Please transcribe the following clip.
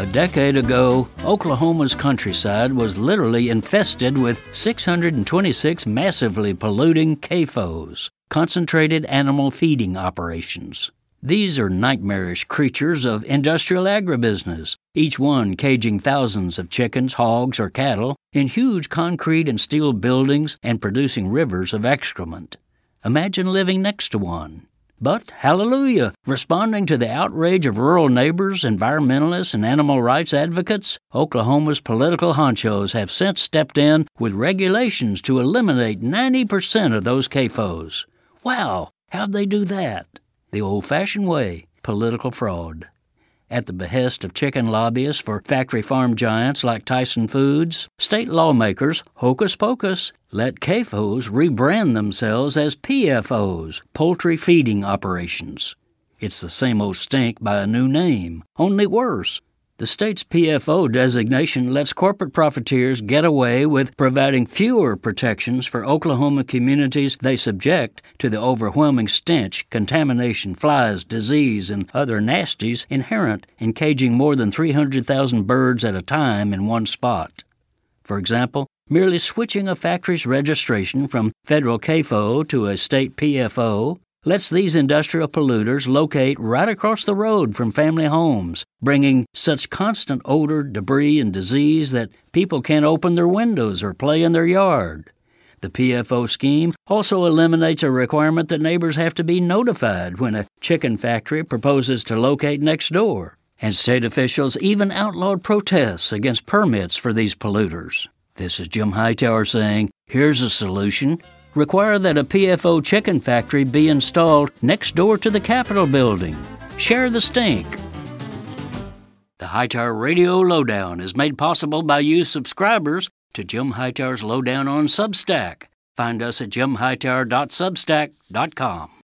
A decade ago, Oklahoma's countryside was literally infested with 626 massively polluting CAFOs, concentrated animal feeding operations. These are nightmarish creatures of industrial agribusiness, each one caging thousands of chickens, hogs, or cattle in huge concrete and steel buildings and producing rivers of excrement. Imagine living next to one. But, hallelujah, responding to the outrage of rural neighbors, environmentalists, and animal rights advocates, Oklahoma's political honchos have since stepped in with regulations to eliminate 90% of those CAFOs. Wow, how'd they do that? The old fashioned way political fraud at the behest of chicken lobbyists for factory farm giants like Tyson Foods, state lawmakers, hocus pocus, let CAFOs rebrand themselves as PFOs, poultry feeding operations. It's the same old stink by a new name, only worse. The state's PFO designation lets corporate profiteers get away with providing fewer protections for Oklahoma communities they subject to the overwhelming stench, contamination, flies, disease, and other nasties inherent in caging more than 300,000 birds at a time in one spot. For example, merely switching a factory's registration from federal CAFO to a state PFO lets these industrial polluters locate right across the road from family homes, bringing such constant odor, debris, and disease that people can't open their windows or play in their yard. The PFO scheme also eliminates a requirement that neighbors have to be notified when a chicken factory proposes to locate next door. And state officials even outlawed protests against permits for these polluters. This is Jim Hightower saying, here's a solution require that a PFO chicken factory be installed next door to the Capitol building. Share the stink. The Hightower Radio Lowdown is made possible by you subscribers to Jim Hightower's Lowdown on Substack. Find us at jimhightower.substack.com.